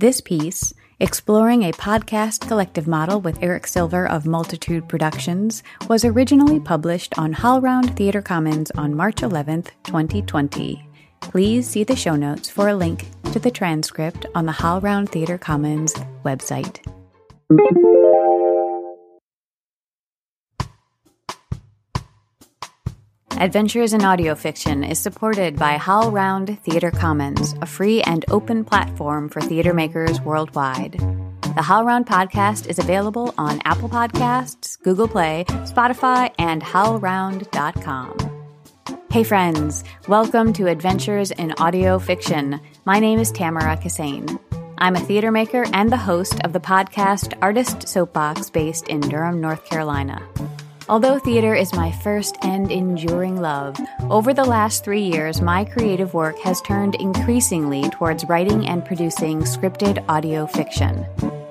This piece, exploring a podcast collective model with Eric Silver of Multitude Productions, was originally published on HowlRound Theater Commons on March 11th, 2020. Please see the show notes for a link to the transcript on the HowlRound Theater Commons website. Adventures in Audio Fiction is supported by HowlRound Theater Commons, a free and open platform for theater makers worldwide. The HowlRound podcast is available on Apple Podcasts, Google Play, Spotify, and howlround.com. Hey friends, welcome to Adventures in Audio Fiction. My name is Tamara Kissane. I'm a theater maker and the host of the podcast Artist Soapbox based in Durham, North Carolina. Although theater is my first and enduring love, over the last three years, my creative work has turned increasingly towards writing and producing scripted audio fiction.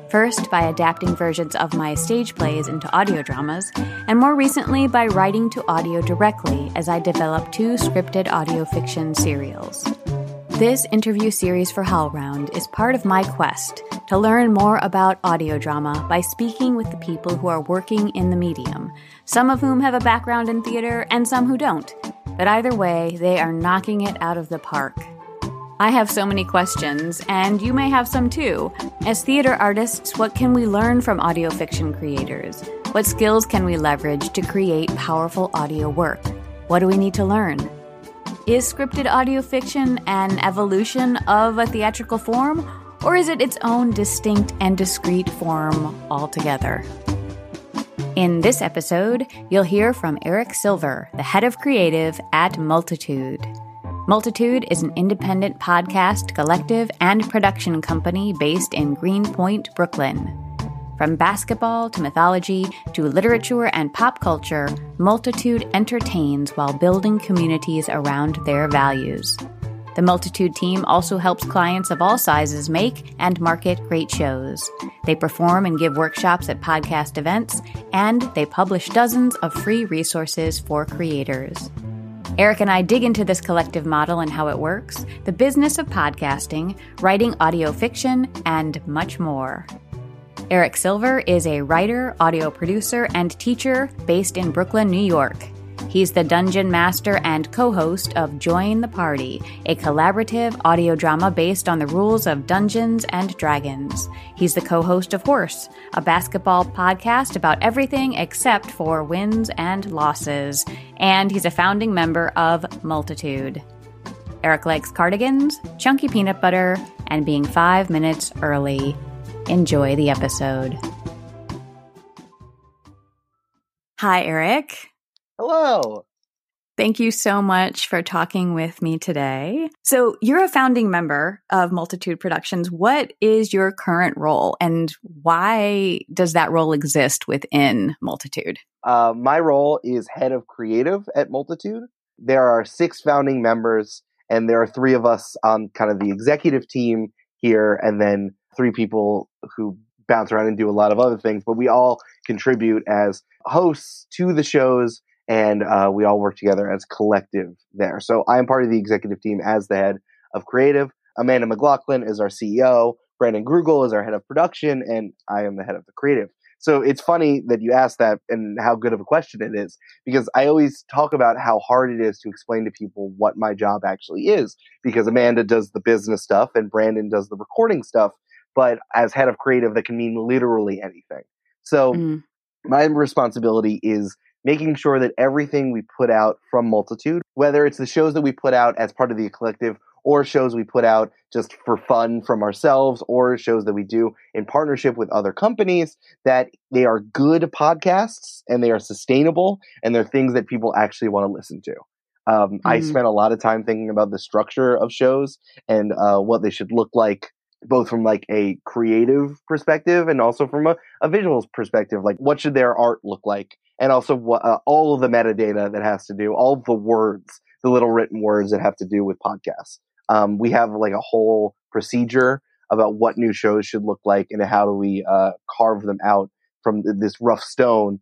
First, by adapting versions of my stage plays into audio dramas, and more recently by writing to audio directly as I develop two scripted audio fiction serials. This interview series for HowlRound is part of my quest to learn more about audio drama by speaking with the people who are working in the medium, some of whom have a background in theater and some who don't. But either way, they are knocking it out of the park. I have so many questions, and you may have some too. As theater artists, what can we learn from audio fiction creators? What skills can we leverage to create powerful audio work? What do we need to learn? Is scripted audio fiction an evolution of a theatrical form, or is it its own distinct and discrete form altogether? In this episode, you'll hear from Eric Silver, the head of creative at Multitude. Multitude is an independent podcast, collective, and production company based in Greenpoint, Brooklyn. From basketball to mythology to literature and pop culture, Multitude entertains while building communities around their values. The Multitude team also helps clients of all sizes make and market great shows. They perform and give workshops at podcast events, and they publish dozens of free resources for creators. Eric and I dig into this collective model and how it works, the business of podcasting, writing audio fiction, and much more. Eric Silver is a writer, audio producer, and teacher based in Brooklyn, New York. He's the dungeon master and co host of Join the Party, a collaborative audio drama based on the rules of Dungeons and Dragons. He's the co host of Horse, a basketball podcast about everything except for wins and losses. And he's a founding member of Multitude. Eric likes cardigans, chunky peanut butter, and being five minutes early. Enjoy the episode. Hi, Eric. Hello. Thank you so much for talking with me today. So, you're a founding member of Multitude Productions. What is your current role and why does that role exist within Multitude? Uh, my role is head of creative at Multitude. There are six founding members, and there are three of us on kind of the executive team here, and then three people who bounce around and do a lot of other things, but we all contribute as hosts to the shows and uh, we all work together as collective there. So I am part of the executive team as the head of creative. Amanda McLoughlin is our CEO. Brandon Grugle is our head of production, and I am the head of the creative. So it's funny that you asked that and how good of a question it is because I always talk about how hard it is to explain to people what my job actually is because Amanda does the business stuff and Brandon does the recording stuff but as head of creative, that can mean literally anything. So mm. my responsibility is making sure that everything we put out from Multitude, whether it's the shows that we put out as part of the collective or shows we put out just for fun from ourselves or shows that we do in partnership with other companies that they are good podcasts and they are sustainable and they're things that people actually want to listen to. Um, mm. I spent a lot of time thinking about the structure of shows and uh, what they should look like both from like a creative perspective and also from a, a visuals perspective like what should their art look like? And also what uh, all of the metadata that has to do all the words the little written words that have to do with podcasts. Um, we have like a whole procedure about what new shows should look like and how do we uh, carve them out from this rough stone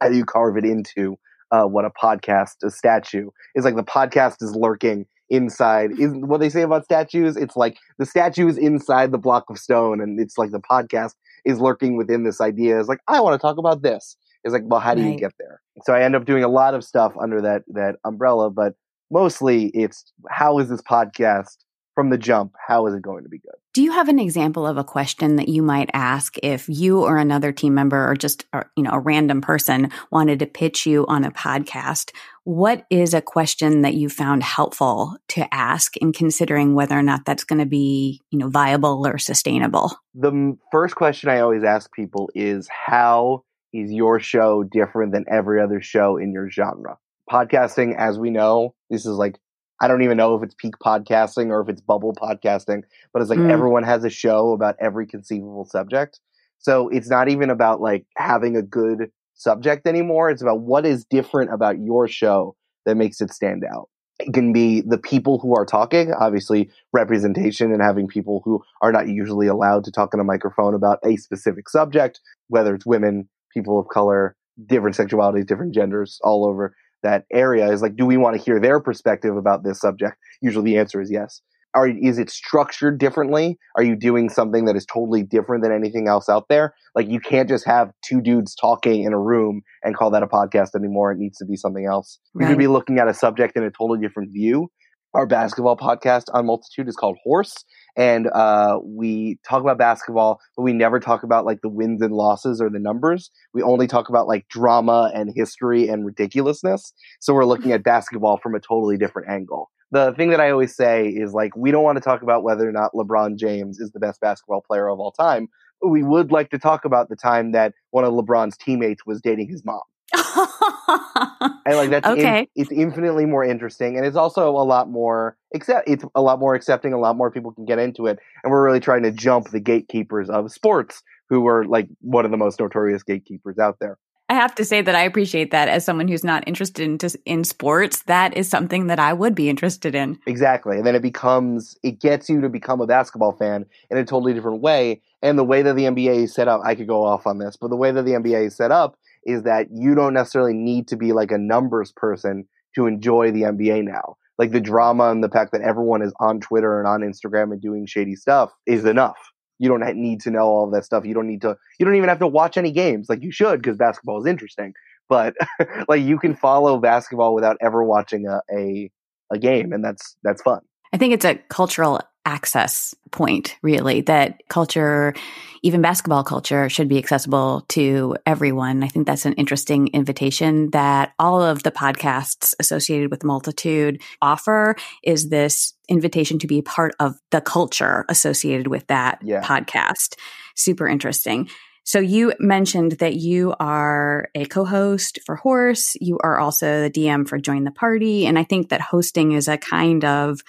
how do you carve it into uh, what a podcast a statue is. Like the podcast is lurking inside is what they say about statues. It's like the statue is inside the block of stone, and it's like the podcast is lurking within this idea. It's like I want to talk about this. It's like, well, how do right. you get there? So I end up doing a lot of stuff under that that umbrella, but mostly it's how is this podcast from the jump, how is it going to be good? Do you have an example of a question that you might ask if you or another team member or just uh, you know a random person wanted to pitch you on a podcast? What is a question that you found helpful to ask in considering whether or not that's going to be, you know, viable or sustainable? The first question I always ask people is how is your show different than every other show in your genre? Podcasting, as we know, this is like I don't even know if it's peak podcasting or if it's bubble podcasting, but it's like mm. everyone has a show about every conceivable subject. So it's not even about like having a good subject anymore. It's about what is different about your show that makes it stand out. It can be the people who are talking, obviously representation and having people who are not usually allowed to talk on a microphone about a specific subject, whether it's women, people of color, different sexualities, different genders all over that area is like, do we want to hear their perspective about this subject? Usually the answer is yes. Are, is it structured differently? Are you doing something that is totally different than anything else out there? Like you can't just have two dudes talking in a room and call that a podcast anymore. It needs to be something else. Right. You could be looking at a subject in a totally different view our basketball podcast on Multitude is called Horse, and uh, we talk about basketball, but we never talk about like the wins and losses or the numbers. We only talk about like drama and history and ridiculousness. So we're looking at basketball from a totally different angle. The thing that I always say is like we don't want to talk about whether or not LeBron James is the best basketball player of all time, we would like to talk about the time that one of LeBron's teammates was dating his mom and like that's okay. In, it's infinitely more interesting, and it's also a lot more accept. It's a lot more accepting. A lot more people can get into it, and we're really trying to jump the gatekeepers of sports, who were like one of the most notorious gatekeepers out there. I have to say that I appreciate that as someone who's not interested in just in sports. That is something that I would be interested in. Exactly, and then it becomes it gets you to become a basketball fan in a totally different way. And the way that the NBA is set up, I could go off on this, but the way that the NBA is set up is that you don't necessarily need to be like a numbers person to enjoy the NBA now. Like the drama and the fact that everyone is on Twitter and on Instagram and doing shady stuff is enough. You don't need to know all that stuff. You don't need to, you don't even have to watch any games like you should because basketball is interesting. But like you can follow basketball without ever watching a, a, a game and that's, that's fun. I think it's a cultural access point, really, that culture, even basketball culture, should be accessible to everyone. I think that's an interesting invitation that all of the podcasts associated with Multitude offer is this invitation to be part of the culture associated with that yeah. podcast. Super interesting. So you mentioned that you are a co-host for Horse. You are also the DM for Join the Party. And I think that hosting is a kind of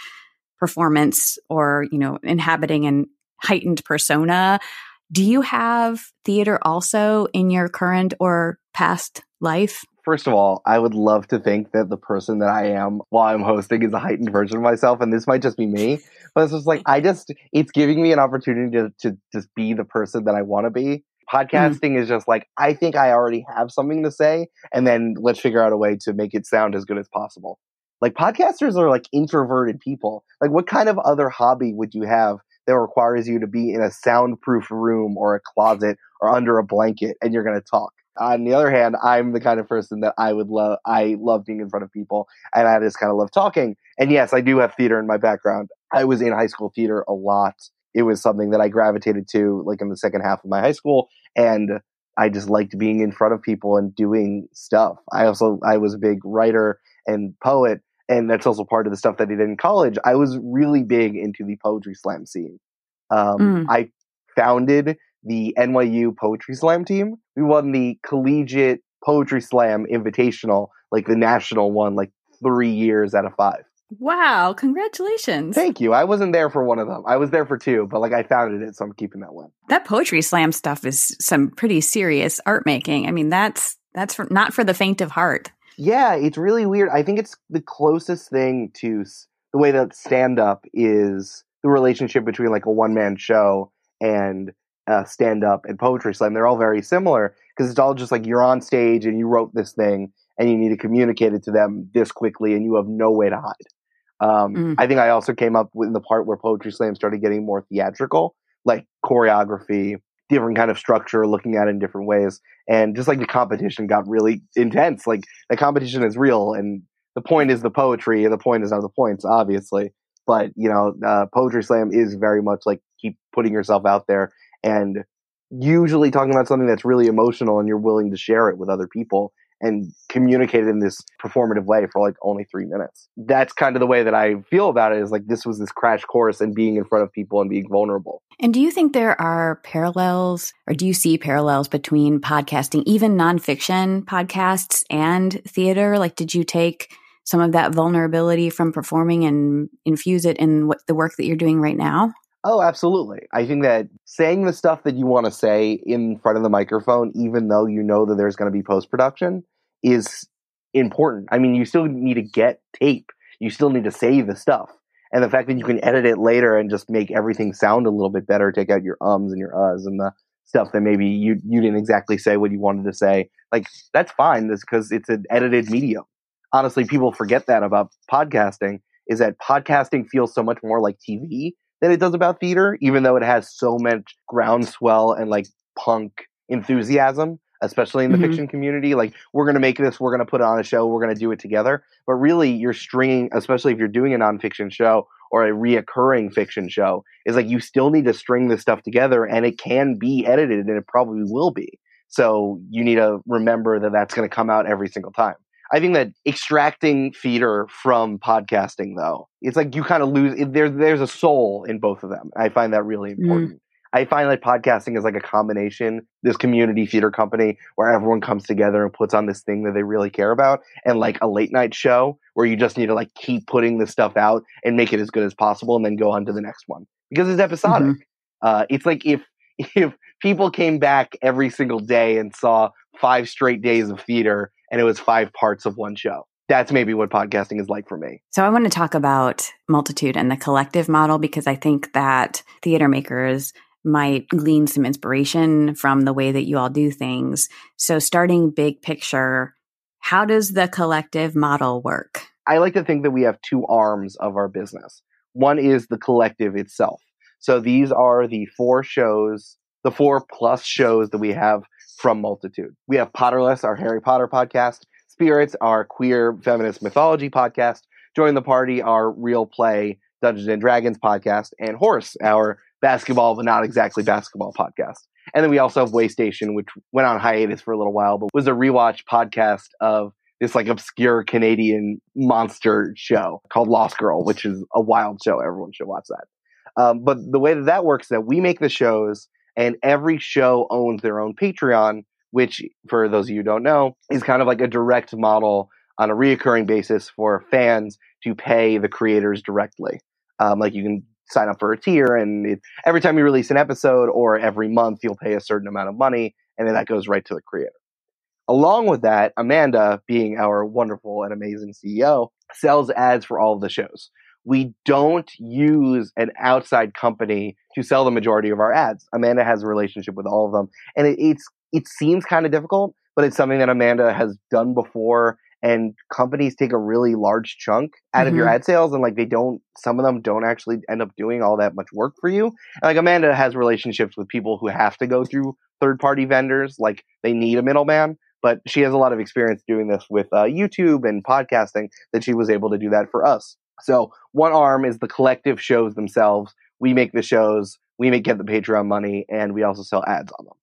performance or, you know, inhabiting an heightened persona. Do you have theater also in your current or past life? First of all, I would love to think that the person that I am while I'm hosting is a heightened version of myself, and this might just be me. But it's just like I just it's giving me an opportunity to to just be the person that I want to be. Podcasting mm. is just like I think I already have something to say, and then let's figure out a way to make it sound as good as possible. Like podcasters are like introverted people. Like what kind of other hobby would you have that requires you to be in a soundproof room or a closet or under a blanket and you're going to talk? On the other hand, I'm the kind of person that I would love. I love being in front of people and I just kind of love talking. And yes, I do have theater in my background. I was in high school theater a lot. It was something that I gravitated to like in the second half of my high school. And I just liked being in front of people and doing stuff. I also, I was a big writer and poet and that's also part of the stuff that I did in college. I was really big into the poetry slam scene. Um, mm. I founded the NYU Poetry Slam team. We won the collegiate poetry slam invitational, like the national one, like three years out of five. Wow, congratulations. Thank you. I wasn't there for one of them. I was there for two, but like I founded it, so I'm keeping that one. That poetry slam stuff is some pretty serious art making. I mean, that's that's for, not for the faint of heart. Yeah, it's really weird. I think it's the closest thing to the way that stand up is the relationship between like a one man show and uh, stand up and poetry slam. They're all very similar because it's all just like you're on stage and you wrote this thing and you need to communicate it to them this quickly and you have no way to hide. Um, mm. I think I also came up with the part where Poetry Slam started getting more theatrical, like choreography, different kind of structure, looking at it in different ways, and just like the competition got really intense. Like the competition is real, and the point is the poetry, and the point is not the points, obviously. But you know, uh, Poetry Slam is very much like keep putting yourself out there and usually talking about something that's really emotional and you're willing to share it with other people and communicated in this performative way for like only three minutes. That's kind of the way that I feel about it is like this was this crash course and being in front of people and being vulnerable. And do you think there are parallels or do you see parallels between podcasting, even nonfiction podcasts and theater? Like, did you take some of that vulnerability from performing and infuse it in what the work that you're doing right now? Oh, absolutely. I think that saying the stuff that you want to say in front of the microphone, even though you know that there's going to be post production, is important. I mean, you still need to get tape, you still need to say the stuff. And the fact that you can edit it later and just make everything sound a little bit better, take out your ums and your uhs and the stuff that maybe you, you didn't exactly say what you wanted to say, like that's fine because it's an edited medium. Honestly, people forget that about podcasting is that podcasting feels so much more like TV than it does about theater, even though it has so much groundswell and like punk enthusiasm, especially in the mm-hmm. fiction community. Like, we're going to make this, we're going to put it on a show, we're going to do it together. But really, you're stringing, especially if you're doing a nonfiction show or a reoccurring fiction show, is like you still need to string this stuff together and it can be edited and it probably will be. So you need to remember that that's going to come out every single time. I think that extracting theater from podcasting, though, it's like you kind of lose. There's there's a soul in both of them. I find that really mm. important. Mm. I find that podcasting is like a combination, this community theater company where everyone comes together and puts on this thing that they really care about, and like a late night show where you just need to like keep putting this stuff out and make it as good as possible, and then go on to the next one because it's episodic. Mm-hmm. Uh, it's like if if people came back every single day and saw five straight days of theater and it was five parts of one show. That's maybe what podcasting is like for me. So I want to talk about multitude and the collective model because I think that theater makers might glean some inspiration from the way that you all do things. So starting big picture, how does the collective model work? I like to think that we have two arms of our business. One is the collective itself. So these are the four shows, the four plus shows that we have from Multitude. We have Potterless, our Harry Potter podcast, Spirits, our queer feminist mythology podcast, Join the Party, our real play Dungeons and Dragons podcast, and Horse, our basketball but not exactly basketball podcast. And then we also have Waystation, which went on hiatus for a little while, but was a rewatch podcast of this like obscure Canadian monster show called Lost Girl, which is a wild show. Everyone should watch that. Um, but the way that that works is that we make the shows and every show owns their own Patreon, which, for those of you who don't know, is kind of like a direct model on a reoccurring basis for fans to pay the creators directly. Um, like you can sign up for a tier, and it, every time you release an episode or every month, you'll pay a certain amount of money, and then that goes right to the creator. Along with that, Amanda, being our wonderful and amazing CEO, sells ads for all of the shows we don't use an outside company to sell the majority of our ads. Amanda has a relationship with all of them, and it, it's it seems kind of difficult, but it's something that Amanda has done before. And companies take a really large chunk out mm-hmm. of your mm-hmm. ad sales, and like they don't. Some of them don't actually end up doing all that much work for you. And like Amanda has relationships with people who have to go through third party vendors, like they need a middleman but she has a lot of experience doing this with uh, YouTube and podcasting that she was able to do that for us. So one arm is the collective shows themselves. We make the shows, we make get the Patreon money, and we also sell ads on them.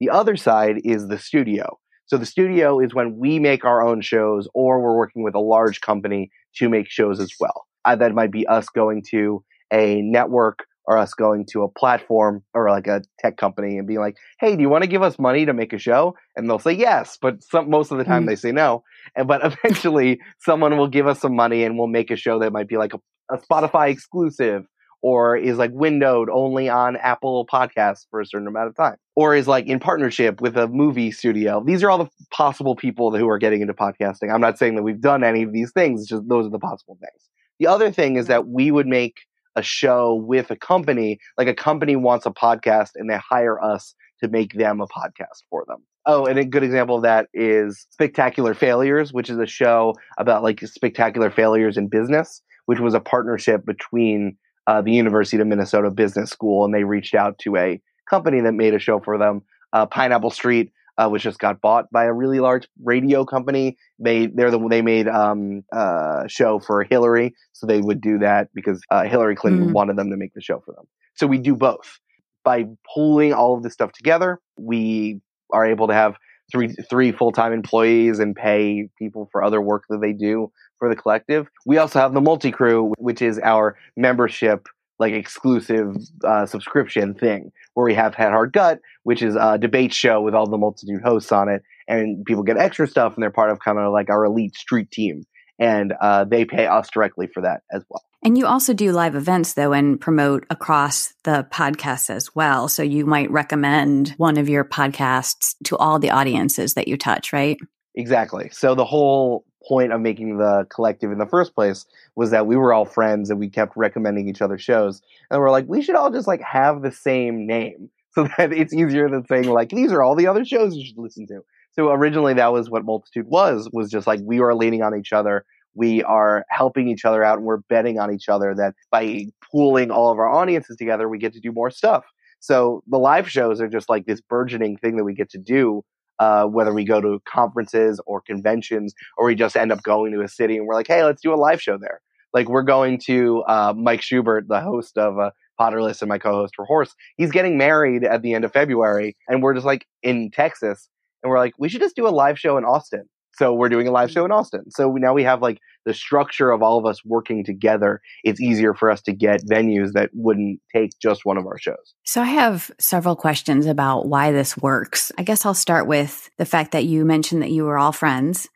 The other side is the studio. So the studio is when we make our own shows, or we're working with a large company to make shows as well. Uh, that might be us going to a network or us going to a platform or like a tech company and being like, "Hey, do you want to give us money to make a show?" And they'll say yes, but some, most of the time mm. they say no. And but eventually, someone will give us some money and we'll make a show that might be like a, a Spotify exclusive or is like windowed only on Apple Podcasts for a certain amount of time, or is like in partnership with a movie studio. These are all the possible people who are getting into podcasting. I'm not saying that we've done any of these things; it's just those are the possible things. The other thing is that we would make a show with a company, like a company wants a podcast and they hire us to make them a podcast for them. Oh, and a good example of that is Spectacular Failures, which is a show about like spectacular failures in business, which was a partnership between uh, the University of Minnesota Business School, and they reached out to a company that made a show for them. Uh, Pineapple Street, uh, which just got bought by a really large radio company. They they're the they made um uh show for Hillary, so they would do that because uh, Hillary Clinton mm. wanted them to make the show for them. So we do both. By pulling all of this stuff together, we are able to have three three full time employees and pay people for other work that they do for the collective. We also have the multi crew, which is our membership like exclusive uh, subscription thing where we have Head Heart Gut, which is a debate show with all the multitude hosts on it, and people get extra stuff, and they're part of kind of like our elite street team, and uh, they pay us directly for that as well. And you also do live events though and promote across the podcasts as well. So you might recommend one of your podcasts to all the audiences that you touch, right? Exactly. So the whole point of making the collective in the first place was that we were all friends and we kept recommending each other shows. And we're like, we should all just like have the same name so that it's easier than saying like, these are all the other shows you should listen to. So originally that was what Multitude was, was just like we are leaning on each other. We are helping each other out and we're betting on each other that by pooling all of our audiences together, we get to do more stuff. So the live shows are just like this burgeoning thing that we get to do uh, whether we go to conferences or conventions or we just end up going to a city and we're like, hey, let's do a live show there. Like we're going to uh, Mike Schubert, the host of uh, Potterless and my co-host for Horse. He's getting married at the end of February, and we're just like in Texas, and we're like, we should just do a live show in Austin. So we're doing a live show in Austin. So now we have like the structure of all of us working together. It's easier for us to get venues that wouldn't take just one of our shows. So I have several questions about why this works. I guess I'll start with the fact that you mentioned that you were all friends.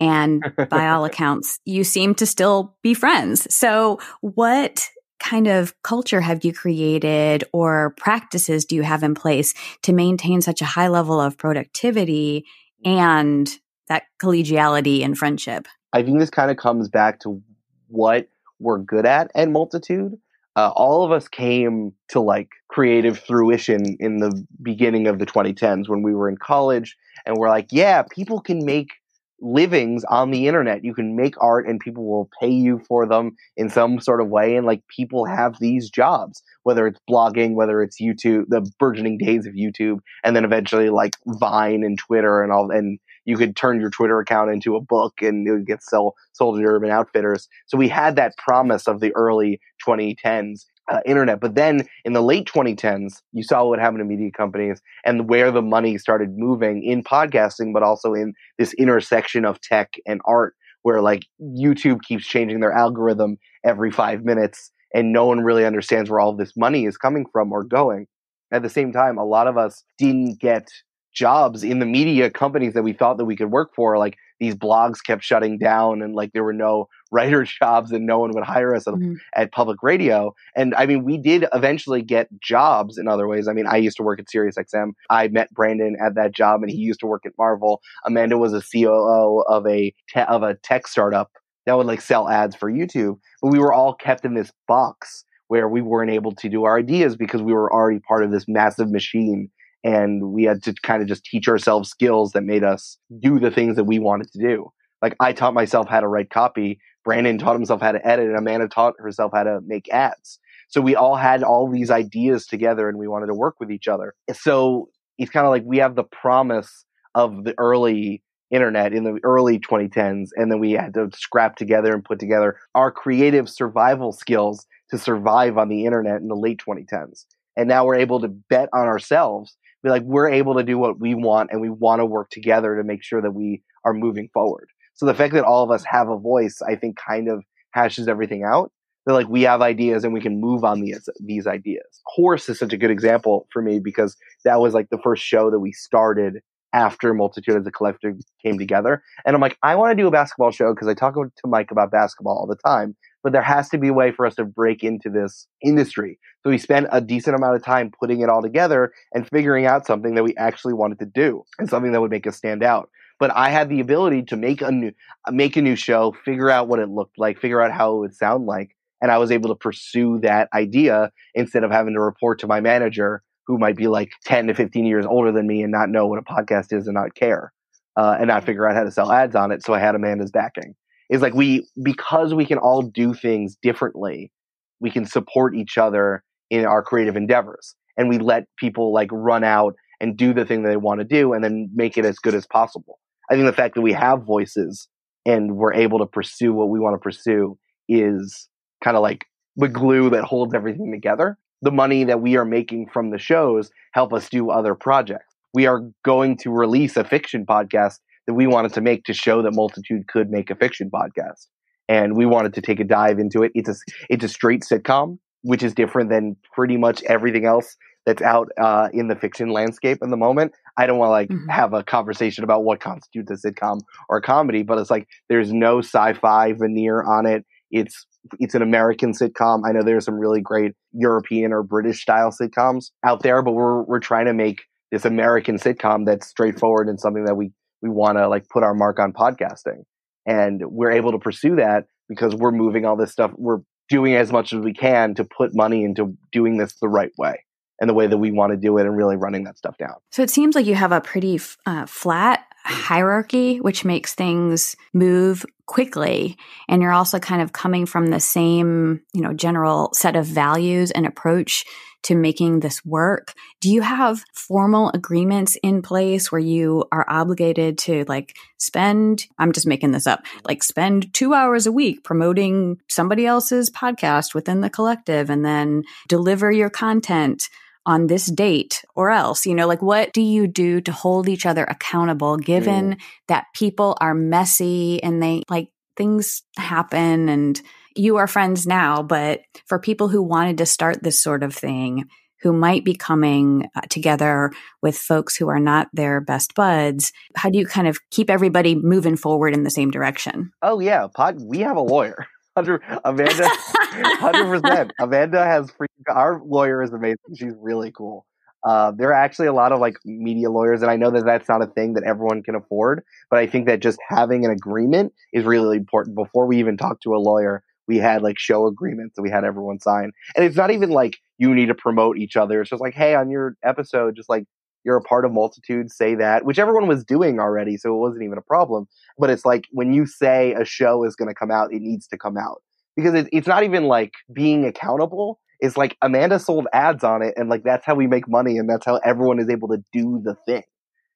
And by all accounts, you seem to still be friends. So what kind of culture have you created or practices do you have in place to maintain such a high level of productivity and that collegiality and friendship. I think this kind of comes back to what we're good at at Multitude. Uh, all of us came to like creative fruition in the beginning of the 2010s when we were in college and we're like, yeah, people can make livings on the internet. You can make art and people will pay you for them in some sort of way. And like people have these jobs, whether it's blogging, whether it's YouTube, the burgeoning days of YouTube, and then eventually like Vine and Twitter and all, and you could turn your Twitter account into a book and it would get sold, sold to Urban Outfitters. So we had that promise of the early 2010s uh, internet. But then in the late 2010s, you saw what happened to media companies and where the money started moving in podcasting, but also in this intersection of tech and art, where like YouTube keeps changing their algorithm every five minutes and no one really understands where all this money is coming from or going. At the same time, a lot of us didn't get jobs in the media companies that we thought that we could work for like these blogs kept shutting down and like there were no writer jobs and no one would hire us mm-hmm. at, at, public radio. And i mean we did eventually get jobs in other ways. I mean i used to work at SiriusXM. I met brandon at that job and he used to work at marvel. Amanda was a coo of a te- of a tech startup that would like sell ads for youtube. But we were all kept in this box where we weren't able to do our ideas because we were already part of this massive machine and we had to kind of just teach ourselves skills that made us do the things that we wanted to do. Like I taught myself how to write copy, Brandon taught himself how to edit, and Amanda taught herself how to make ads. So we all had all these ideas together and we wanted to work with each other. So it's kind of like we have the promise of the early internet in the early 2010s and then we had to scrap together and put together our creative survival skills to survive on the internet in the late 2010s and now we're able to bet on ourselves be like we're able to do what we want and we want to work together to make sure that we are moving forward. So the fact that all of us have a voice, I think kind of hashes everything out. That like we have ideas and we can move on these these ideas. Horse is such a good example for me because that was like the first show that we started after Multitude as a collective came together. And I'm like, I want to do a basketball show because I talk to Mike about basketball all the time but there has to be a way for us to break into this industry. So we spent a decent amount of time putting it all together and figuring out something that we actually wanted to do and something that would make us stand out. But I had the ability to make a new make a new show, figure out what it looked like, figure out how it would sound like, and I was able to pursue that idea instead of having to report to my manager who might be like 10 to 15 years older than me and not know what a podcast is and not care uh, and not figure out how to sell ads on it. So I had Amanda's backing is like we because we can all do things differently, we can support each other in our creative endeavors, and we let people like run out and do the thing that they want to do, and then make it as good as possible. I think the fact that we have voices and we're able to pursue what we want to pursue is kind of like the glue that holds everything together. The money that we are making from the shows help us do other projects. We are going to release a fiction podcast that we wanted to make to show that Multitude could make a fiction podcast. And we wanted to take a dive into it. It's a, it's a straight sitcom, which is different than pretty much everything else that's out uh, in the fiction landscape in the moment. I don't want to like mm-hmm. have a conversation about what constitutes a sitcom or a comedy, but it's like there's no sci-fi veneer on it. It's it's an American sitcom. I know there's some really great European or British style sitcoms out there, but we're we're trying to make this American sitcom that's straightforward and something that we we want to like put our mark on podcasting. And we're able to pursue that because we're moving all this stuff. We're doing as much as we can to put money into doing this the right way and the way that we want to do it and really running that stuff down. So it seems like you have a pretty uh, flat hierarchy, which makes things move quickly. And you're also kind of coming from the same, you know, general set of values and approach to making this work. Do you have formal agreements in place where you are obligated to like spend, I'm just making this up, like spend two hours a week promoting somebody else's podcast within the collective and then deliver your content on this date or else you know like what do you do to hold each other accountable given mm. that people are messy and they like things happen and you are friends now but for people who wanted to start this sort of thing who might be coming uh, together with folks who are not their best buds how do you kind of keep everybody moving forward in the same direction oh yeah pod we have a lawyer Hundred Amanda, hundred percent. Amanda has free. Our lawyer is amazing. She's really cool. Uh, there are actually a lot of like media lawyers, and I know that that's not a thing that everyone can afford. But I think that just having an agreement is really important. Before we even talk to a lawyer, we had like show agreements that we had everyone sign, and it's not even like you need to promote each other. It's just like, hey, on your episode, just like you're a part of multitude, say that, which everyone was doing already, so it wasn't even a problem. But it's like when you say a show is going to come out, it needs to come out because it, it's not even like being accountable. It's like Amanda sold ads on it, and like that's how we make money, and that's how everyone is able to do the thing.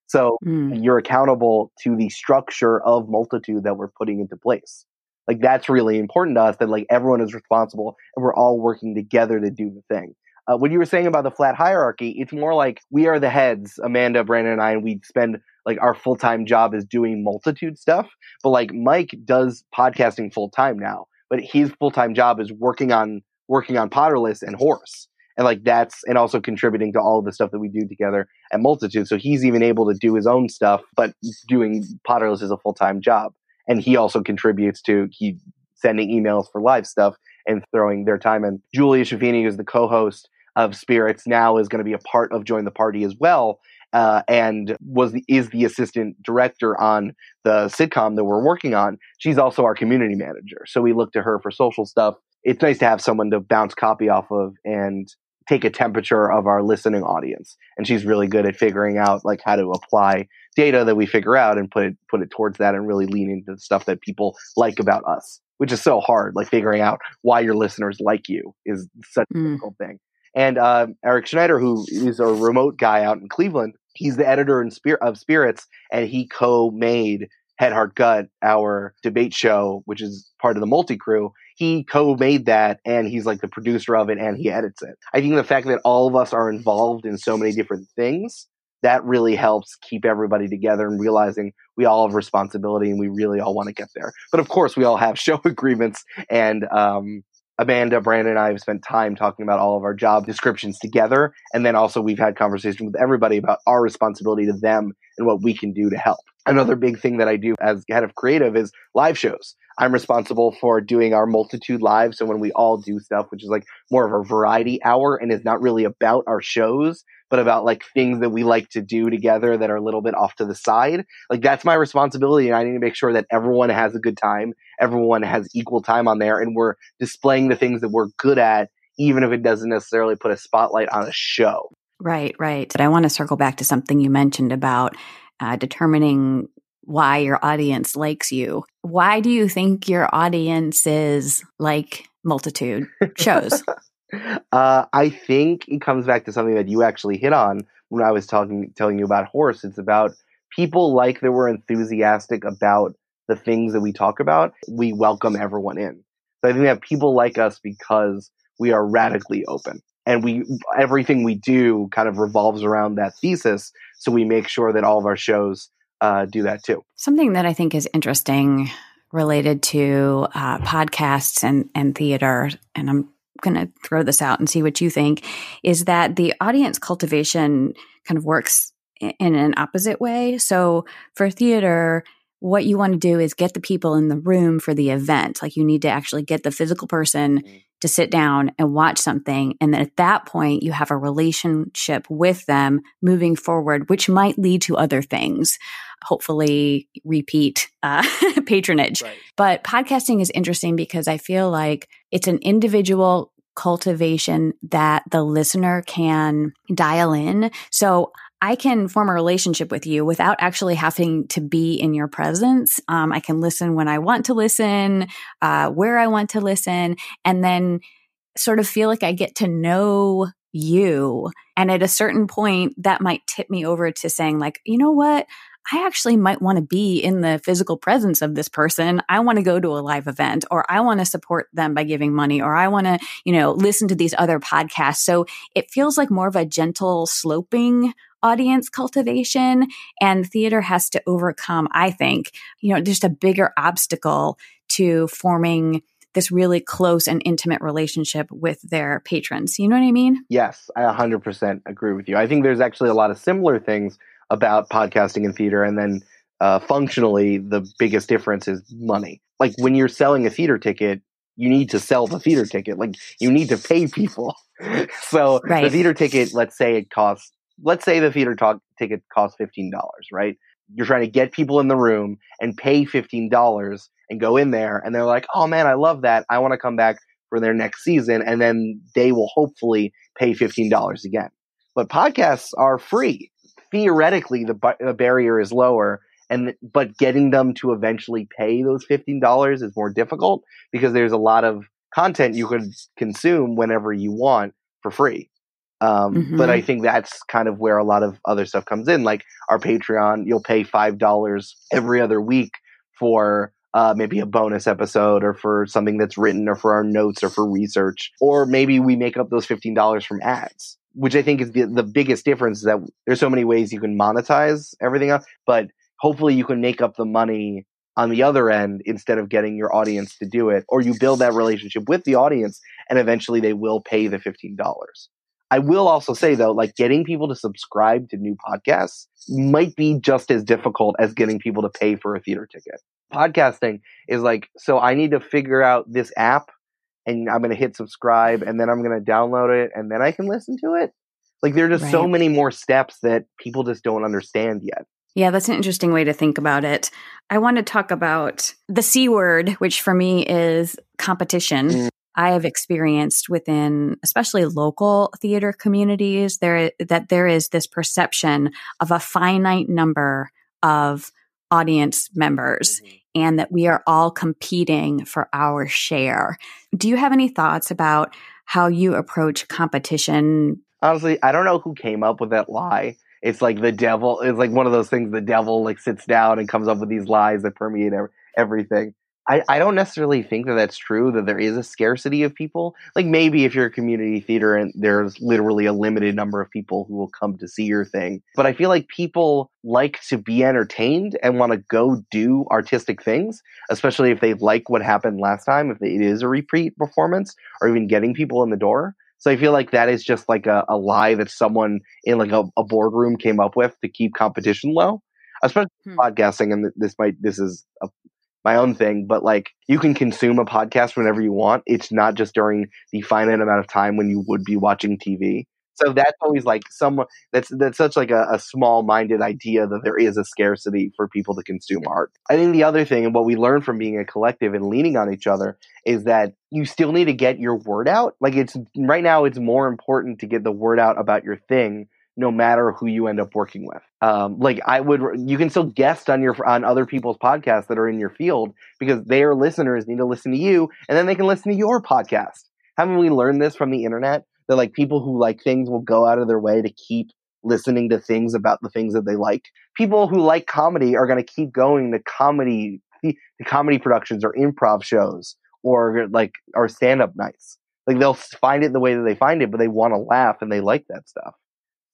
So mm. you're accountable to the structure of multitude that we're putting into place. Like that's really important to us that like everyone is responsible and we're all working together to do the thing. Uh, what you were saying about the flat hierarchy, it's more like we are the heads, Amanda, Brandon, and I, and we spend like our full time job is doing multitude stuff. But like Mike does podcasting full time now, but his full time job is working on working on Potterless and Horse. And like that's and also contributing to all of the stuff that we do together at Multitude. So he's even able to do his own stuff, but doing Potterless is a full time job. And he also contributes to he sending emails for live stuff and throwing their time in. Julia Schifini, who's the co-host of Spirits now is going to be a part of Join the Party as well. Uh, and was the, is the assistant director on the sitcom that we're working on. She's also our community manager, so we look to her for social stuff. It's nice to have someone to bounce copy off of and take a temperature of our listening audience. And she's really good at figuring out like how to apply data that we figure out and put it put it towards that and really lean into the stuff that people like about us, which is so hard. Like figuring out why your listeners like you is such a mm. difficult thing. And uh, Eric Schneider, who is a remote guy out in Cleveland, he's the editor in Spir- of Spirits, and he co-made Head Heart Gut, our debate show, which is part of the multi crew. He co-made that, and he's like the producer of it, and he edits it. I think the fact that all of us are involved in so many different things that really helps keep everybody together and realizing we all have responsibility and we really all want to get there. But of course, we all have show agreements and um, Amanda, Brandon, and I have spent time talking about all of our job descriptions together. And then also we've had conversations with everybody about our responsibility to them and what we can do to help. Another big thing that I do as head of creative is live shows. I'm responsible for doing our multitude live. So when we all do stuff, which is like more of a variety hour and is not really about our shows, but about like things that we like to do together that are a little bit off to the side. Like that's my responsibility. And I need to make sure that everyone has a good time. Everyone has equal time on there and we're displaying the things that we're good at, even if it doesn't necessarily put a spotlight on a show. Right, right. But I want to circle back to something you mentioned about uh, determining why your audience likes you. Why do you think your audiences like multitude shows? uh, I think it comes back to something that you actually hit on when I was talking, telling you about horse. It's about people like that we're enthusiastic about the things that we talk about. We welcome everyone in. So I think that people like us because we are radically open and we everything we do kind of revolves around that thesis. So we make sure that all of our shows uh, do that too. Something that I think is interesting related to uh, podcasts and and theater, and I'm going to throw this out and see what you think, is that the audience cultivation kind of works in an opposite way. So for theater, what you want to do is get the people in the room for the event. Like you need to actually get the physical person mm-hmm. To sit down and watch something. And then at that point, you have a relationship with them moving forward, which might lead to other things. Hopefully, repeat uh, patronage. Right. But podcasting is interesting because I feel like it's an individual cultivation that the listener can dial in. So I can form a relationship with you without actually having to be in your presence. Um, I can listen when I want to listen, uh, where I want to listen, and then sort of feel like I get to know you. And at a certain point, that might tip me over to saying, like, you know what? I actually might want to be in the physical presence of this person. I want to go to a live event or I want to support them by giving money or I want to, you know, listen to these other podcasts. So it feels like more of a gentle sloping audience cultivation and theater has to overcome, I think, you know, just a bigger obstacle to forming this really close and intimate relationship with their patrons. You know what I mean? Yes, I 100% agree with you. I think there's actually a lot of similar things about podcasting and theater. And then uh, functionally, the biggest difference is money. Like when you're selling a theater ticket, you need to sell the theater ticket. Like you need to pay people. so right. the theater ticket, let's say it costs, let's say the theater talk ticket costs $15, right? You're trying to get people in the room and pay $15 and go in there and they're like, oh man, I love that. I want to come back for their next season. And then they will hopefully pay $15 again. But podcasts are free theoretically the, the barrier is lower and but getting them to eventually pay those $15 is more difficult because there's a lot of content you could consume whenever you want for free um, mm-hmm. but i think that's kind of where a lot of other stuff comes in like our patreon you'll pay $5 every other week for uh, maybe a bonus episode or for something that's written or for our notes or for research or maybe we make up those $15 from ads which I think is the, the biggest difference is that there's so many ways you can monetize everything else, but hopefully you can make up the money on the other end instead of getting your audience to do it, or you build that relationship with the audience and eventually they will pay the $15. I will also say though, like getting people to subscribe to new podcasts might be just as difficult as getting people to pay for a theater ticket. Podcasting is like, so I need to figure out this app and I'm going to hit subscribe and then I'm going to download it and then I can listen to it. Like there are just right. so many more steps that people just don't understand yet. Yeah, that's an interesting way to think about it. I want to talk about the C word, which for me is competition. Mm. I have experienced within especially local theater communities there that there is this perception of a finite number of audience members mm-hmm and that we are all competing for our share. Do you have any thoughts about how you approach competition? Honestly, I don't know who came up with that lie. It's like the devil. It's like one of those things. The devil like sits down and comes up with these lies that permeate everything. I, I don't necessarily think that that's true that there is a scarcity of people like maybe if you're a community theater and there's literally a limited number of people who will come to see your thing but i feel like people like to be entertained and want to go do artistic things especially if they like what happened last time if it is a repeat performance or even getting people in the door so I feel like that is just like a, a lie that someone in like a, a, boardroom came up with to keep competition low. Especially hmm. podcasting, and this might this is a my own thing, but like you can consume a podcast whenever you want. It's not just during the finite amount of time when you would be watching TV. So that's always like some that's that's such like a, a small minded idea that there is a scarcity for people to consume art. I think the other thing and what we learn from being a collective and leaning on each other is that you still need to get your word out. Like it's right now it's more important to get the word out about your thing no matter who you end up working with. Um, like I would, you can still guest on your on other people's podcasts that are in your field because their listeners need to listen to you, and then they can listen to your podcast. Haven't we learned this from the internet that like people who like things will go out of their way to keep listening to things about the things that they like? People who like comedy are going to keep going to comedy, the comedy productions or improv shows or like or stand up nights. Like they'll find it the way that they find it, but they want to laugh and they like that stuff.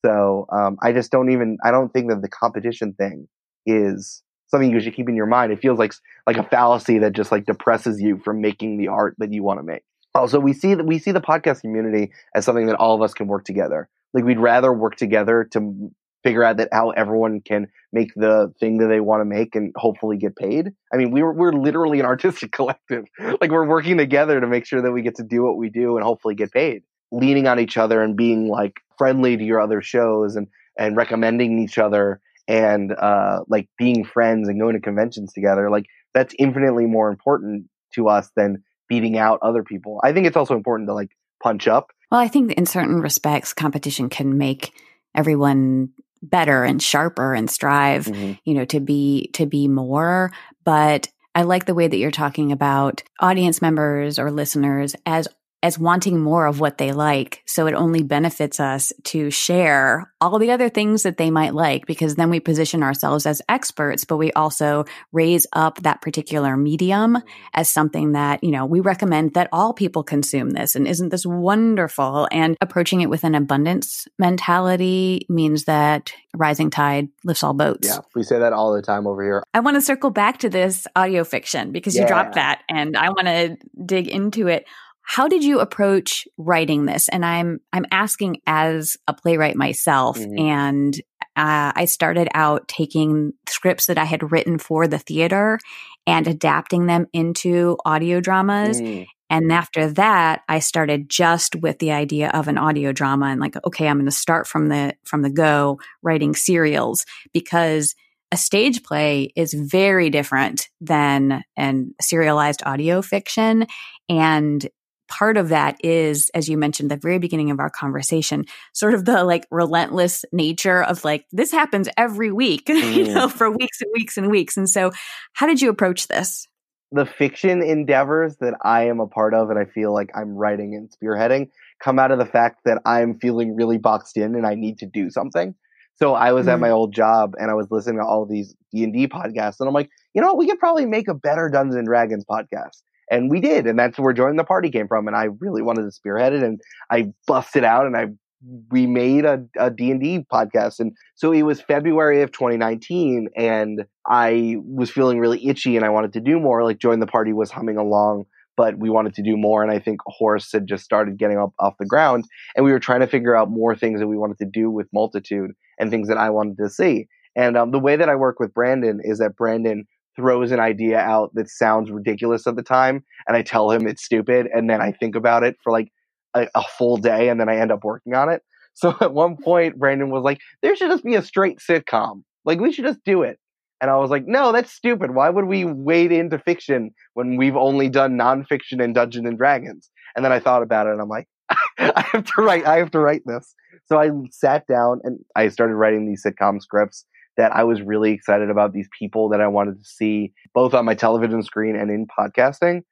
So um, I just don't even I don't think that the competition thing is something you should keep in your mind. It feels like like a fallacy that just like depresses you from making the art that you want to make. Also, we see that we see the podcast community as something that all of us can work together. Like we'd rather work together to figure out that how everyone can make the thing that they want to make and hopefully get paid. I mean, we're we're literally an artistic collective. Like we're working together to make sure that we get to do what we do and hopefully get paid. Leaning on each other and being like friendly to your other shows and and recommending each other and uh like being friends and going to conventions together. Like that's infinitely more important to us than beating out other people. I think it's also important to like punch up. Well, I think in certain respects competition can make everyone better and sharper and strive, mm-hmm. you know, to be to be more, but I like the way that you're talking about audience members or listeners as as wanting more of what they like. So it only benefits us to share all the other things that they might like because then we position ourselves as experts, but we also raise up that particular medium as something that, you know, we recommend that all people consume this. And isn't this wonderful? And approaching it with an abundance mentality means that rising tide lifts all boats. Yeah, we say that all the time over here. I want to circle back to this audio fiction because yeah. you dropped that and I want to dig into it how did you approach writing this? And I'm I'm asking as a playwright myself, mm-hmm. and uh, I started out taking scripts that I had written for the theater and adapting them into audio dramas. Mm. And after that, I started just with the idea of an audio drama and like, okay, I'm going to start from the from the go writing serials because a stage play is very different than an serialized audio fiction and part of that is, as you mentioned at the very beginning of our conversation, sort of the like relentless nature of like, this happens every week, mm. you know, for weeks and weeks and weeks. And so, how did you approach this? The fiction endeavors that I am a part of and I feel like I'm writing and spearheading come out of the fact that I'm feeling really boxed in and I need to do something. So I was mm. at my old job and I was listening to all these D&D podcasts and I'm like, you know what, we could probably make a better Dungeons and Dragons podcast and we did and that's where join the party came from and i really wanted to spearhead it and i busted out and i we made a, a d&d podcast and so it was february of 2019 and i was feeling really itchy and i wanted to do more like join the party was humming along but we wanted to do more and i think horse had just started getting up off the ground and we were trying to figure out more things that we wanted to do with multitude and things that i wanted to see and um, the way that i work with brandon is that brandon throws an idea out that sounds ridiculous at the time and I tell him it's stupid and then I think about it for like a, a, full day and then I end up working on it. So at one point Brandon was like, there should just be a straight sitcom. Like we should just do it. And I was like, no, that's stupid. Why would we wade into fiction when we've only done nonfiction and Dungeons and Dragons? And then I thought about it and I'm like, I have to write, I have to write this. So I sat down and I started writing these sitcom scripts that I was really excited about these people that I wanted to see both on my television screen and in podcasting.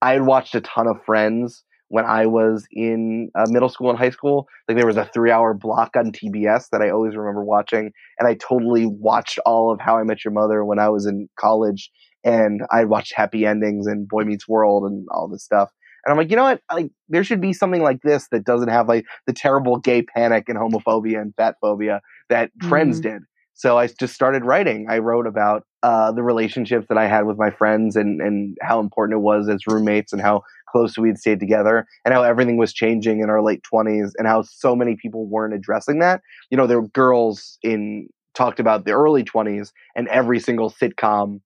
I had watched a ton of Friends when I was in uh, middle school and high school. Like there was a three hour block on TBS that I always remember watching. And I totally watched all of How I Met Your Mother when I was in college. And I watched Happy Endings and Boy Meets World and all this stuff. And I'm like, you know what? Like, there should be something like this that doesn't have like the terrible gay panic and homophobia and fat phobia that mm-hmm. Friends did. So I just started writing. I wrote about uh, the relationships that I had with my friends and, and how important it was as roommates and how close we had stayed together and how everything was changing in our late 20s and how so many people weren't addressing that. You know, there were girls in talked about the early 20s and every single sitcom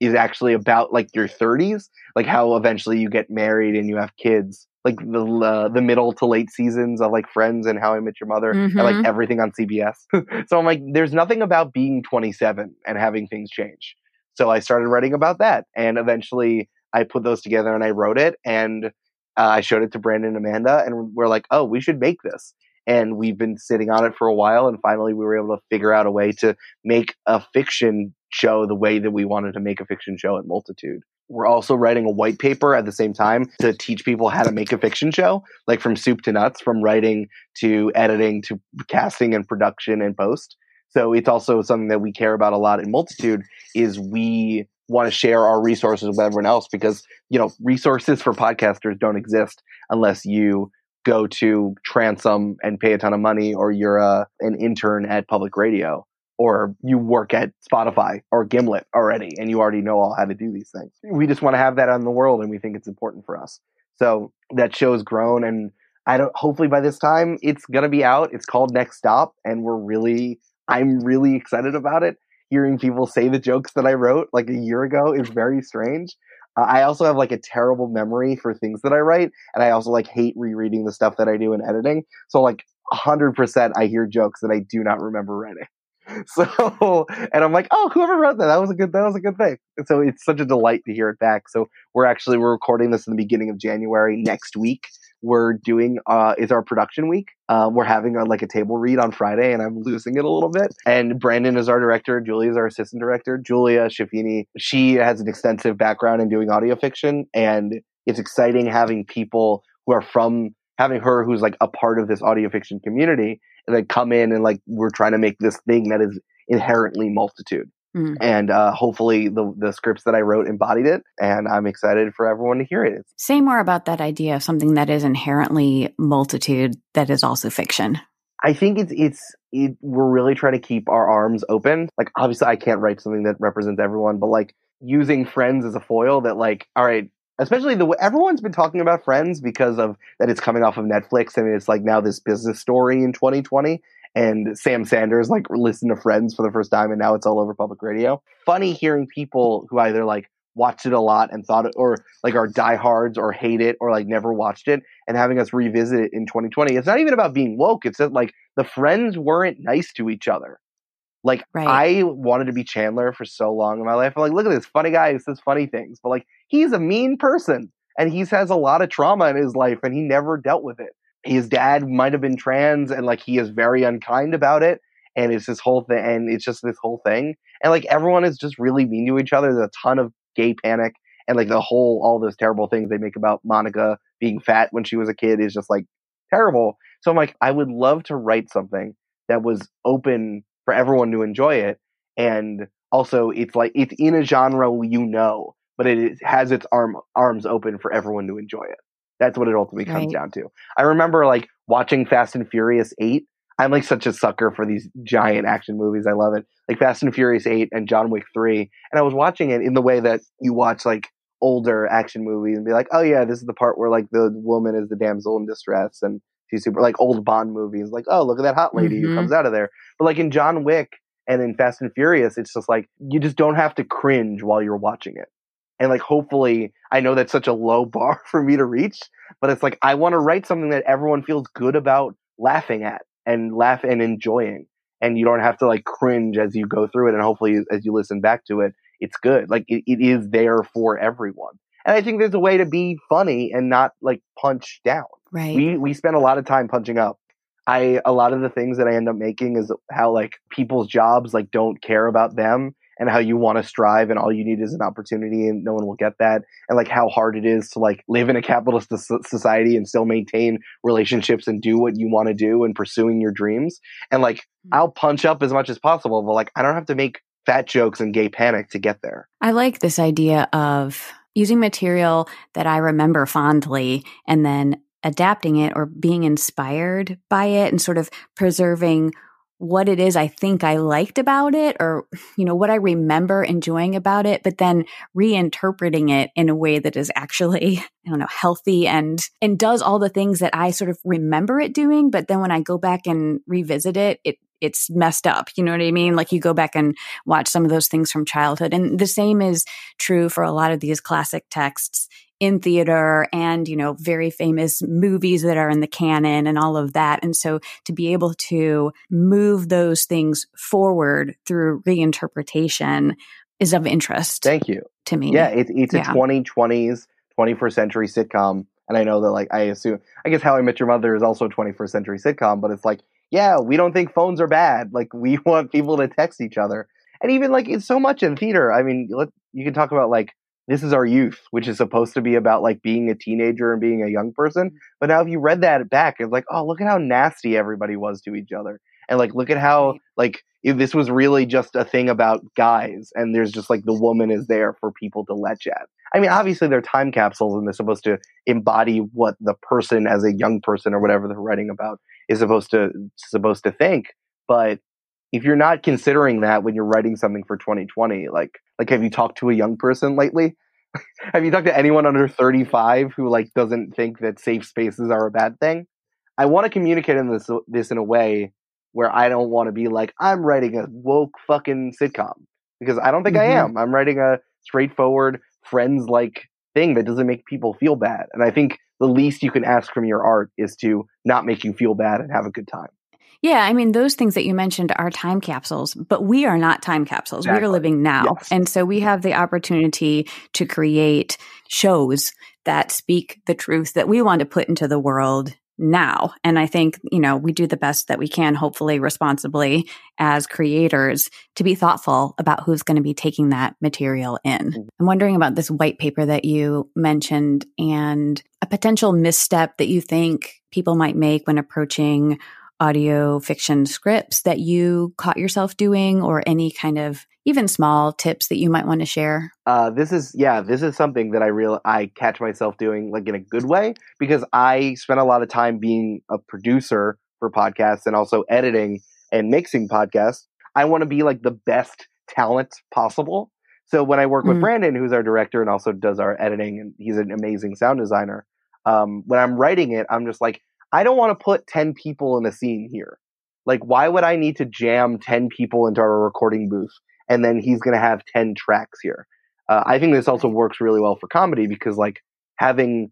is actually about like your 30s, like how eventually you get married and you have kids like the uh, the middle to late seasons of like Friends and How I Met Your Mother mm-hmm. and like mm-hmm. everything on CBS. so I'm like, there's nothing about being 27 and having things change. So I started writing about that, and eventually I put those together and I wrote it, and uh, I showed it to Brandon and Amanda, and we're like, oh, we should make this. and we've been sitting on it for a while and finally we were able to figure out a way to make a fiction show the way that we wanted to make a fiction show at multitude we're also writing a white paper at the same time to teach people how to make a fiction show like from soup to nuts from writing to editing to casting and production and post. So it's also something that we care about a lot in multitude is we want to share our resources with everyone else because you know resources for podcasters don't exist unless you go to Transom and pay a ton of money, or you're a, uh, an intern at public radio, or you work at Spotify or Gimlet already, and you already know all how to do these things. We just want to have that out in the world, and we think it's important for us. So that show's grown, and I don't. Hopefully, by this time, it's gonna be out. It's called Next Stop, and we're really, I'm really excited about it. Hearing people say the jokes that I wrote like a year ago is very strange. Uh, I also have like a terrible memory for things that I write, and I also like hate rereading the stuff that I do in editing. So like hundred percent, I hear jokes that I do not remember writing. So, and I'm like, oh, whoever wrote that, that was a good, that was a good thing. And so it's such a delight to hear it back. So we're actually we're recording this in the beginning of January next week we're doing uh, is our production week. Uh, we're having a, like a table read on Friday, and I'm losing it a little bit. And Brandon is our director. Julia is our assistant director. Julia Schifini, she has an extensive background in doing audio fiction, and it's exciting having people who are from having her who's like a part of this audio fiction community and then come in and like we're trying to make this thing that is inherently multitude Mm. And uh, hopefully, the the scripts that I wrote embodied it, and I'm excited for everyone to hear it. Say more about that idea of something that is inherently multitude that is also fiction. I think it's it's it, we're really trying to keep our arms open. Like obviously, I can't write something that represents everyone, but like using Friends as a foil. That like, all right, especially the everyone's been talking about Friends because of that it's coming off of Netflix and it's like now this business story in 2020 and Sam Sanders like listened to Friends for the first time, and now it's all over public radio. Funny hearing people who either like watched it a lot and thought it, or like are diehards or hate it or like never watched it, and having us revisit it in 2020. It's not even about being woke. It's that like the friends weren't nice to each other. Like right. I wanted to be Chandler for so long in my life. I'm like, look at this funny guy who says funny things, but like he's a mean person and he has a lot of trauma in his life and he never dealt with it his dad might have been trans and like he is very unkind about it and it's this whole thing and it's just this whole thing and like everyone is just really mean to each other there's a ton of gay panic and like the whole all those terrible things they make about monica being fat when she was a kid is just like terrible so i'm like i would love to write something that was open for everyone to enjoy it and also it's like it's in a genre you know but it has its arm arms open for everyone to enjoy it that's what it ultimately comes right. down to. I remember like watching Fast and Furious 8. I'm like such a sucker for these giant action movies. I love it. Like Fast and Furious 8 and John Wick 3. And I was watching it in the way that you watch like older action movies and be like, oh yeah, this is the part where like the woman is the damsel in distress and she's super like old Bond movies. Like, oh, look at that hot lady mm-hmm. who comes out of there. But like in John Wick and in Fast and Furious, it's just like you just don't have to cringe while you're watching it and like hopefully i know that's such a low bar for me to reach but it's like i want to write something that everyone feels good about laughing at and laugh and enjoying and you don't have to like cringe as you go through it and hopefully as you listen back to it it's good like it, it is there for everyone and i think there's a way to be funny and not like punch down right we we spend a lot of time punching up i a lot of the things that i end up making is how like people's jobs like don't care about them and how you want to strive and all you need is an opportunity and no one will get that and like how hard it is to like live in a capitalist society and still maintain relationships and do what you want to do and pursuing your dreams and like mm-hmm. I'll punch up as much as possible but like I don't have to make fat jokes and gay panic to get there. I like this idea of using material that I remember fondly and then adapting it or being inspired by it and sort of preserving what it is I think I liked about it or, you know, what I remember enjoying about it, but then reinterpreting it in a way that is actually, I don't know, healthy and, and does all the things that I sort of remember it doing. But then when I go back and revisit it, it, it's messed up. You know what I mean? Like you go back and watch some of those things from childhood. And the same is true for a lot of these classic texts in theater and, you know, very famous movies that are in the canon and all of that. And so to be able to move those things forward through reinterpretation is of interest. Thank you. To me. Yeah, it, it's yeah. a 2020s, 21st century sitcom And I know that like I assume I guess How I Met Your Mother is also a 21st century sitcom, but it's like yeah, we don't think phones are bad. Like we want people to text each other. And even like it's so much in theater. I mean, let, you can talk about like this is our youth, which is supposed to be about like being a teenager and being a young person. Mm-hmm. But now if you read that back, it's like, oh, look at how nasty everybody was to each other. And like look at how like if this was really just a thing about guys and there's just like the woman is there for people to let at. I mean, obviously they're time capsules and they're supposed to embody what the person as a young person or whatever they're writing about is supposed to supposed to think. But if you're not considering that when you're writing something for 2020, like like have you talked to a young person lately? have you talked to anyone under 35 who like doesn't think that safe spaces are a bad thing? I want to communicate in this this in a way where I don't want to be like I'm writing a woke fucking sitcom because I don't think mm-hmm. I am. I'm writing a straightforward friends like thing that doesn't make people feel bad. And I think the least you can ask from your art is to not make you feel bad and have a good time. Yeah, I mean, those things that you mentioned are time capsules, but we are not time capsules. Exactly. We are living now. Yes. And so we have the opportunity to create shows that speak the truth that we want to put into the world now. And I think, you know, we do the best that we can, hopefully responsibly as creators to be thoughtful about who's going to be taking that material in. Mm-hmm. I'm wondering about this white paper that you mentioned and a potential misstep that you think people might make when approaching audio fiction scripts that you caught yourself doing or any kind of even small tips that you might want to share? Uh, this is yeah, this is something that I real I catch myself doing like in a good way because I spent a lot of time being a producer for podcasts and also editing and mixing podcasts. I want to be like the best talent possible. So when I work with mm. Brandon, who's our director and also does our editing, and he's an amazing sound designer. Um, when I'm writing it, I'm just like, I don't want to put 10 people in a scene here. Like, why would I need to jam 10 people into our recording booth and then he's going to have 10 tracks here? Uh, I think this also works really well for comedy because, like, having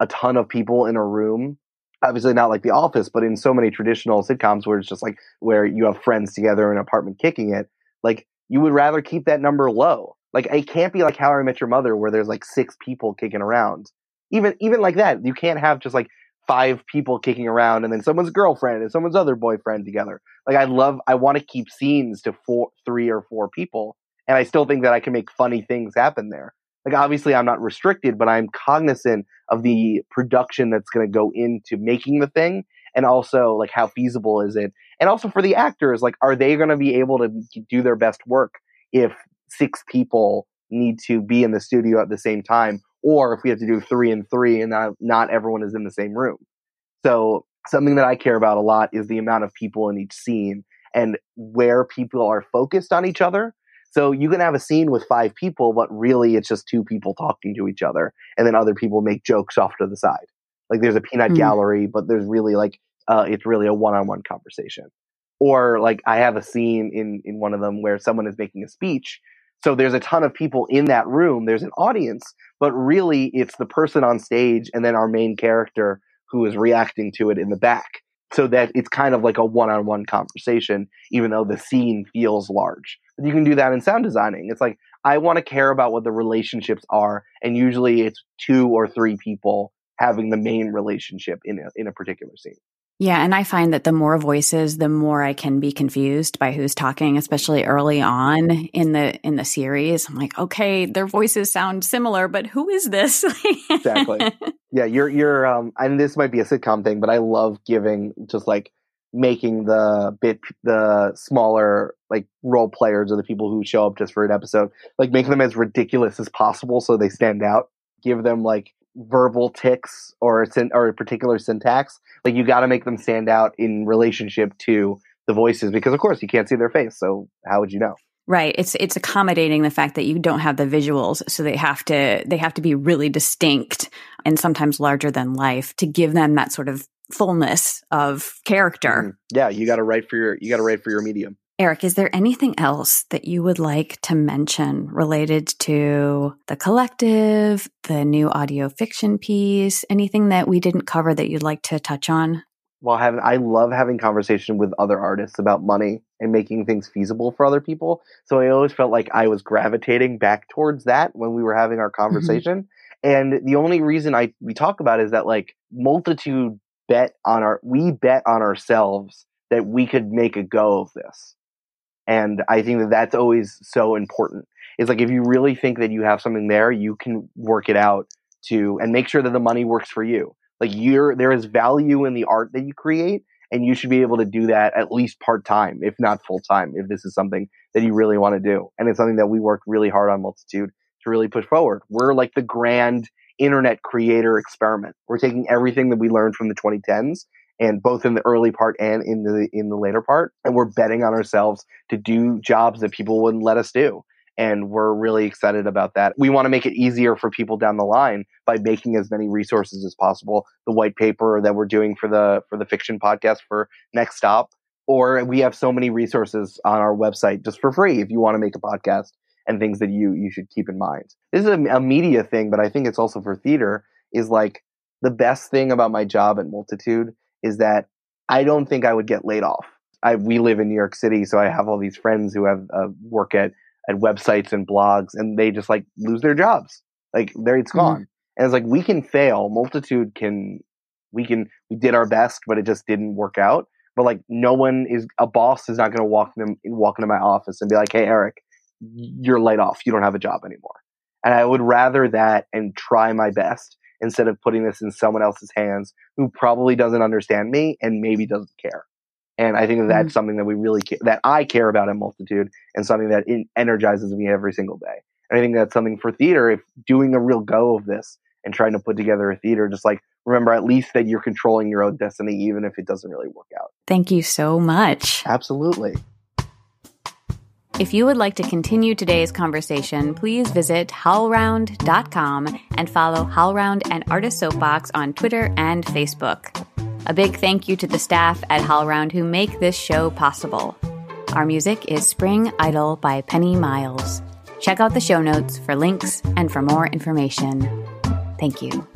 a ton of people in a room, obviously not like The Office, but in so many traditional sitcoms where it's just like where you have friends together in an apartment kicking it, like, you would rather keep that number low. Like, it can't be like How I Met Your Mother where there's like six people kicking around. Even, even like that, you can't have just like five people kicking around and then someone's girlfriend and someone's other boyfriend together. Like I love I want to keep scenes to four three or four people and I still think that I can make funny things happen there. Like obviously I'm not restricted, but I'm cognizant of the production that's going to go into making the thing and also like how feasible is it? And also for the actors, like are they going to be able to do their best work if six people need to be in the studio at the same time or if we have to do three and three and not, not everyone is in the same room. So something that I care about a lot is the amount of people in each scene and where people are focused on each other. So you can have a scene with five people, but really it's just two people talking to each other, and then other people make jokes off to the side. Like there's a peanut mm. gallery, but there's really like uh, it's really a one-on-one conversation. Or like I have a scene in in one of them where someone is making a speech, so there's a ton of people in that room. There's an audience, but really it's the person on stage and then our main character who is reacting to it in the back. So that it's kind of like a one on one conversation, even though the scene feels large. But you can do that in sound designing. It's like, I want to care about what the relationships are. And usually it's two or three people having the main relationship in a, in a particular scene. Yeah, and I find that the more voices, the more I can be confused by who's talking, especially early on in the in the series. I'm like, okay, their voices sound similar, but who is this? exactly. Yeah, you're you're um and this might be a sitcom thing, but I love giving just like making the bit the smaller like role players or the people who show up just for an episode, like making them as ridiculous as possible so they stand out. Give them like verbal ticks or or a particular syntax. Like you got to make them stand out in relationship to the voices because of course you can't see their face. So how would you know? Right. It's it's accommodating the fact that you don't have the visuals, so they have to they have to be really distinct and sometimes larger than life to give them that sort of fullness of character. Mm, yeah, you got to write for your you got to write for your medium. Eric, is there anything else that you would like to mention related to the collective, the new audio fiction piece, anything that we didn't cover that you'd like to touch on? Well, having, I love having conversation with other artists about money and making things feasible for other people. So I always felt like I was gravitating back towards that when we were having our mm-hmm. conversation. Mm-hmm. And the only reason I we talk about is that like multitude bet on our we bet on ourselves that we could make a go of this. And I think that that's always so important. It's like if you really think that you have something there, you can work it out to and make sure that the money works for you. Like you're there is value in the art that you create and you should be able to do that at least part time, if not full time, if this is something that you really want to do. And it's something that we worked really hard on Multitude to really push forward. We're like the grand internet creator experiment. We're taking everything that we learned from the 2010s and both in the early part and in the in the later part and we're betting on ourselves to do jobs that people wouldn't let us do and we're really excited about that. We want to make it easier for people down the line by making as many resources as possible. The white paper that we're doing for the for the fiction podcast for Next Stop, or we have so many resources on our website just for free if you want to make a podcast and things that you you should keep in mind. This is a, a media thing, but I think it's also for theater. Is like the best thing about my job at Multitude is that I don't think I would get laid off. I, we live in New York City, so I have all these friends who have uh, work at at websites and blogs and they just like lose their jobs. Like there it's mm-hmm. gone. Mm-hmm. And it's like we can fail. Multitude can we can we did our best, but it just didn't work out. But like no one is a boss is not gonna walk them walk into my office and be like, Hey Eric, you're laid off. You don't have a job anymore. And I would rather that and try my best instead of putting this in someone else's hands who probably doesn't understand me and maybe doesn't care. And I think that that's mm-hmm. something that we really, ca- that I care about in multitude and something that energizes me every single day. And I think that's something for theater, if doing a real go of this and trying to put together a theater, just like remember at least that you're controlling your own destiny, even if it doesn't really work out. Thank you so much. Absolutely. If you would like to continue today's conversation, please visit howlround.com and follow HowlRound and Artist Soapbox on Twitter and Facebook. A big thank you to the staff at HowlRound who make this show possible. Our music is Spring Idol by Penny Miles. Check out the show notes for links and for more information. Thank you.